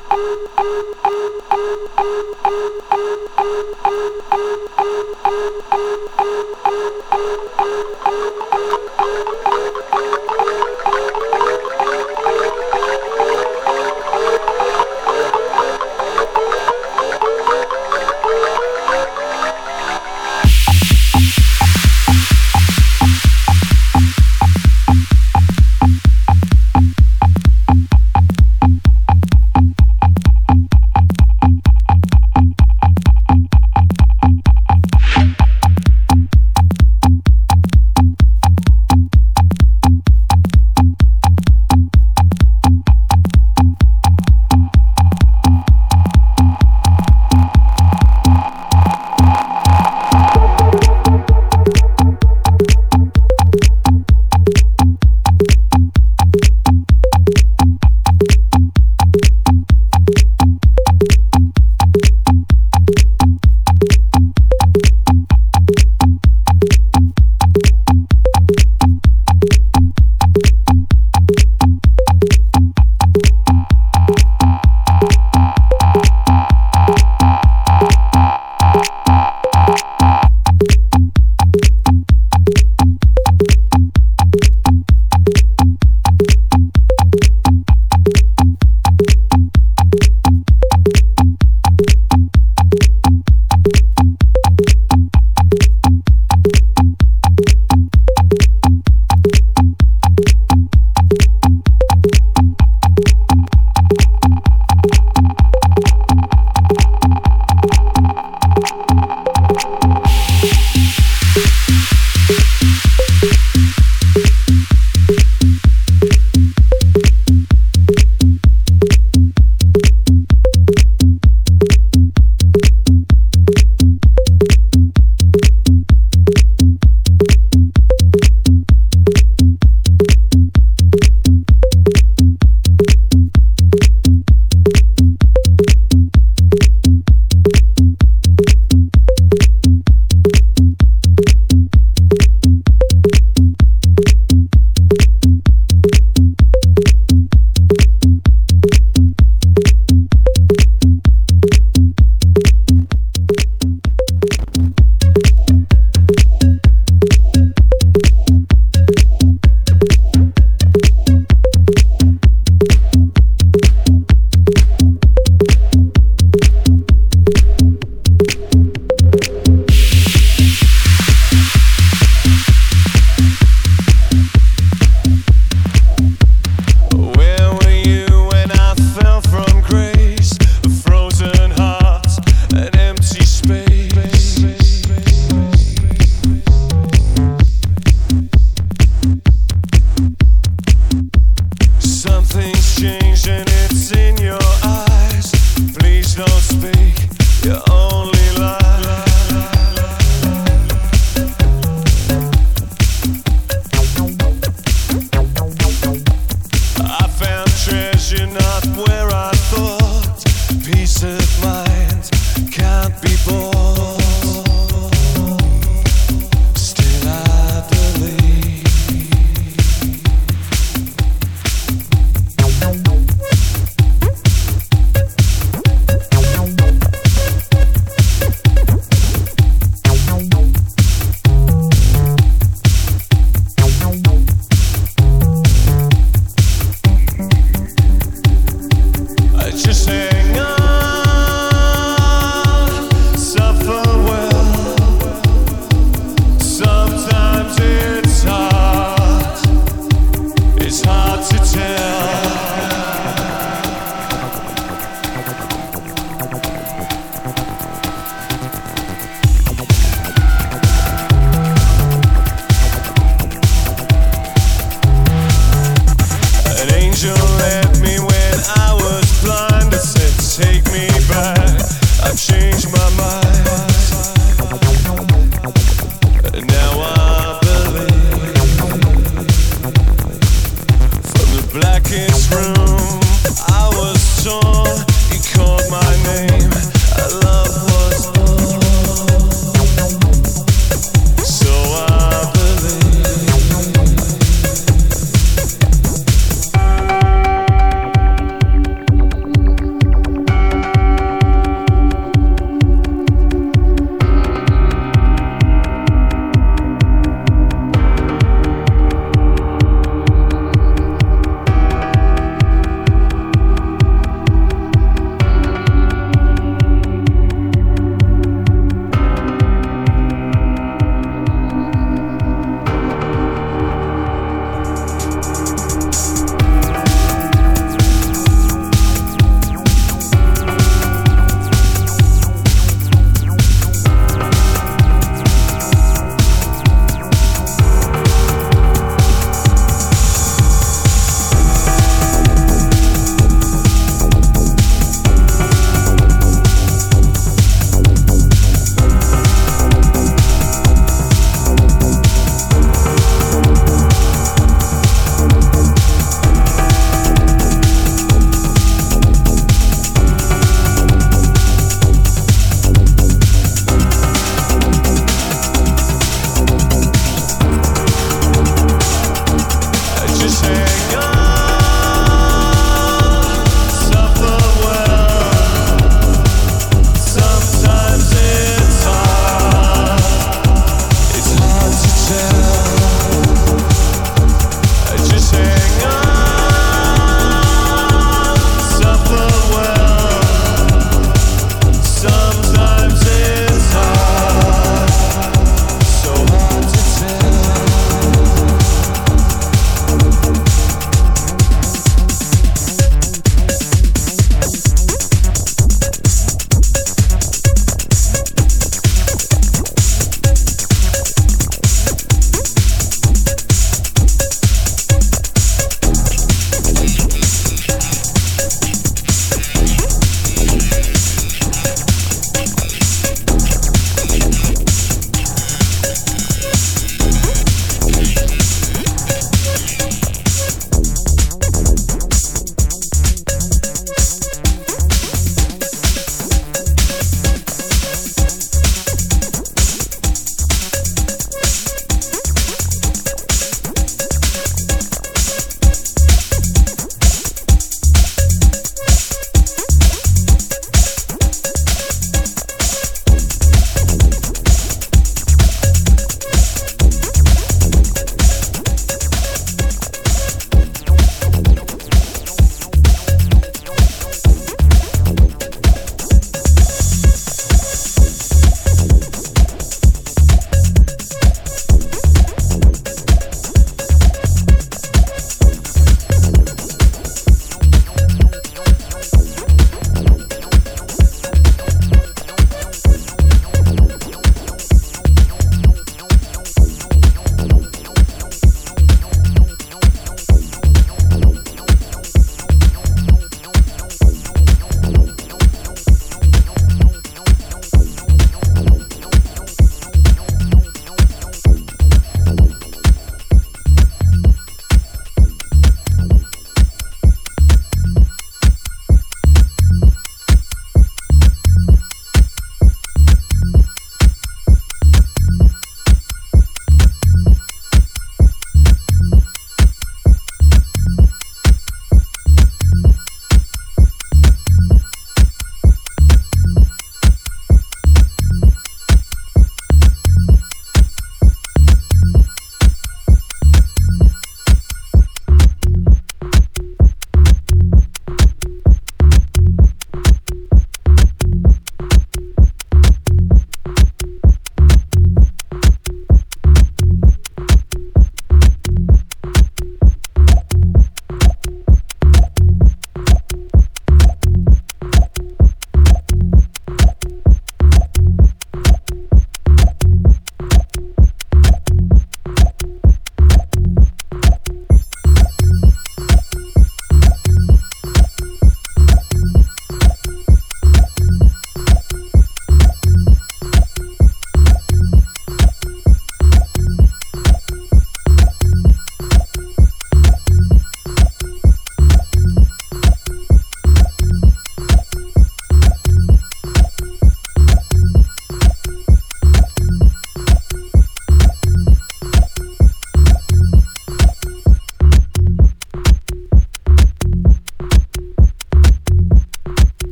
Thank you. blackest room. I was torn, he called my name.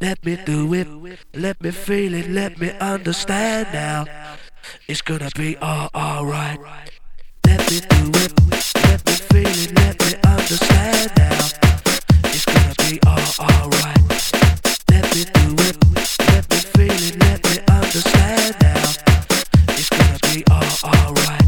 Let me do it. Let me feel it. Let me understand now. It's gonna be all alright. Let me do it. Let me feel it. Let me understand now. It's gonna be all alright. Let me do it. Let me feel it. Let me understand now. It's gonna be all alright.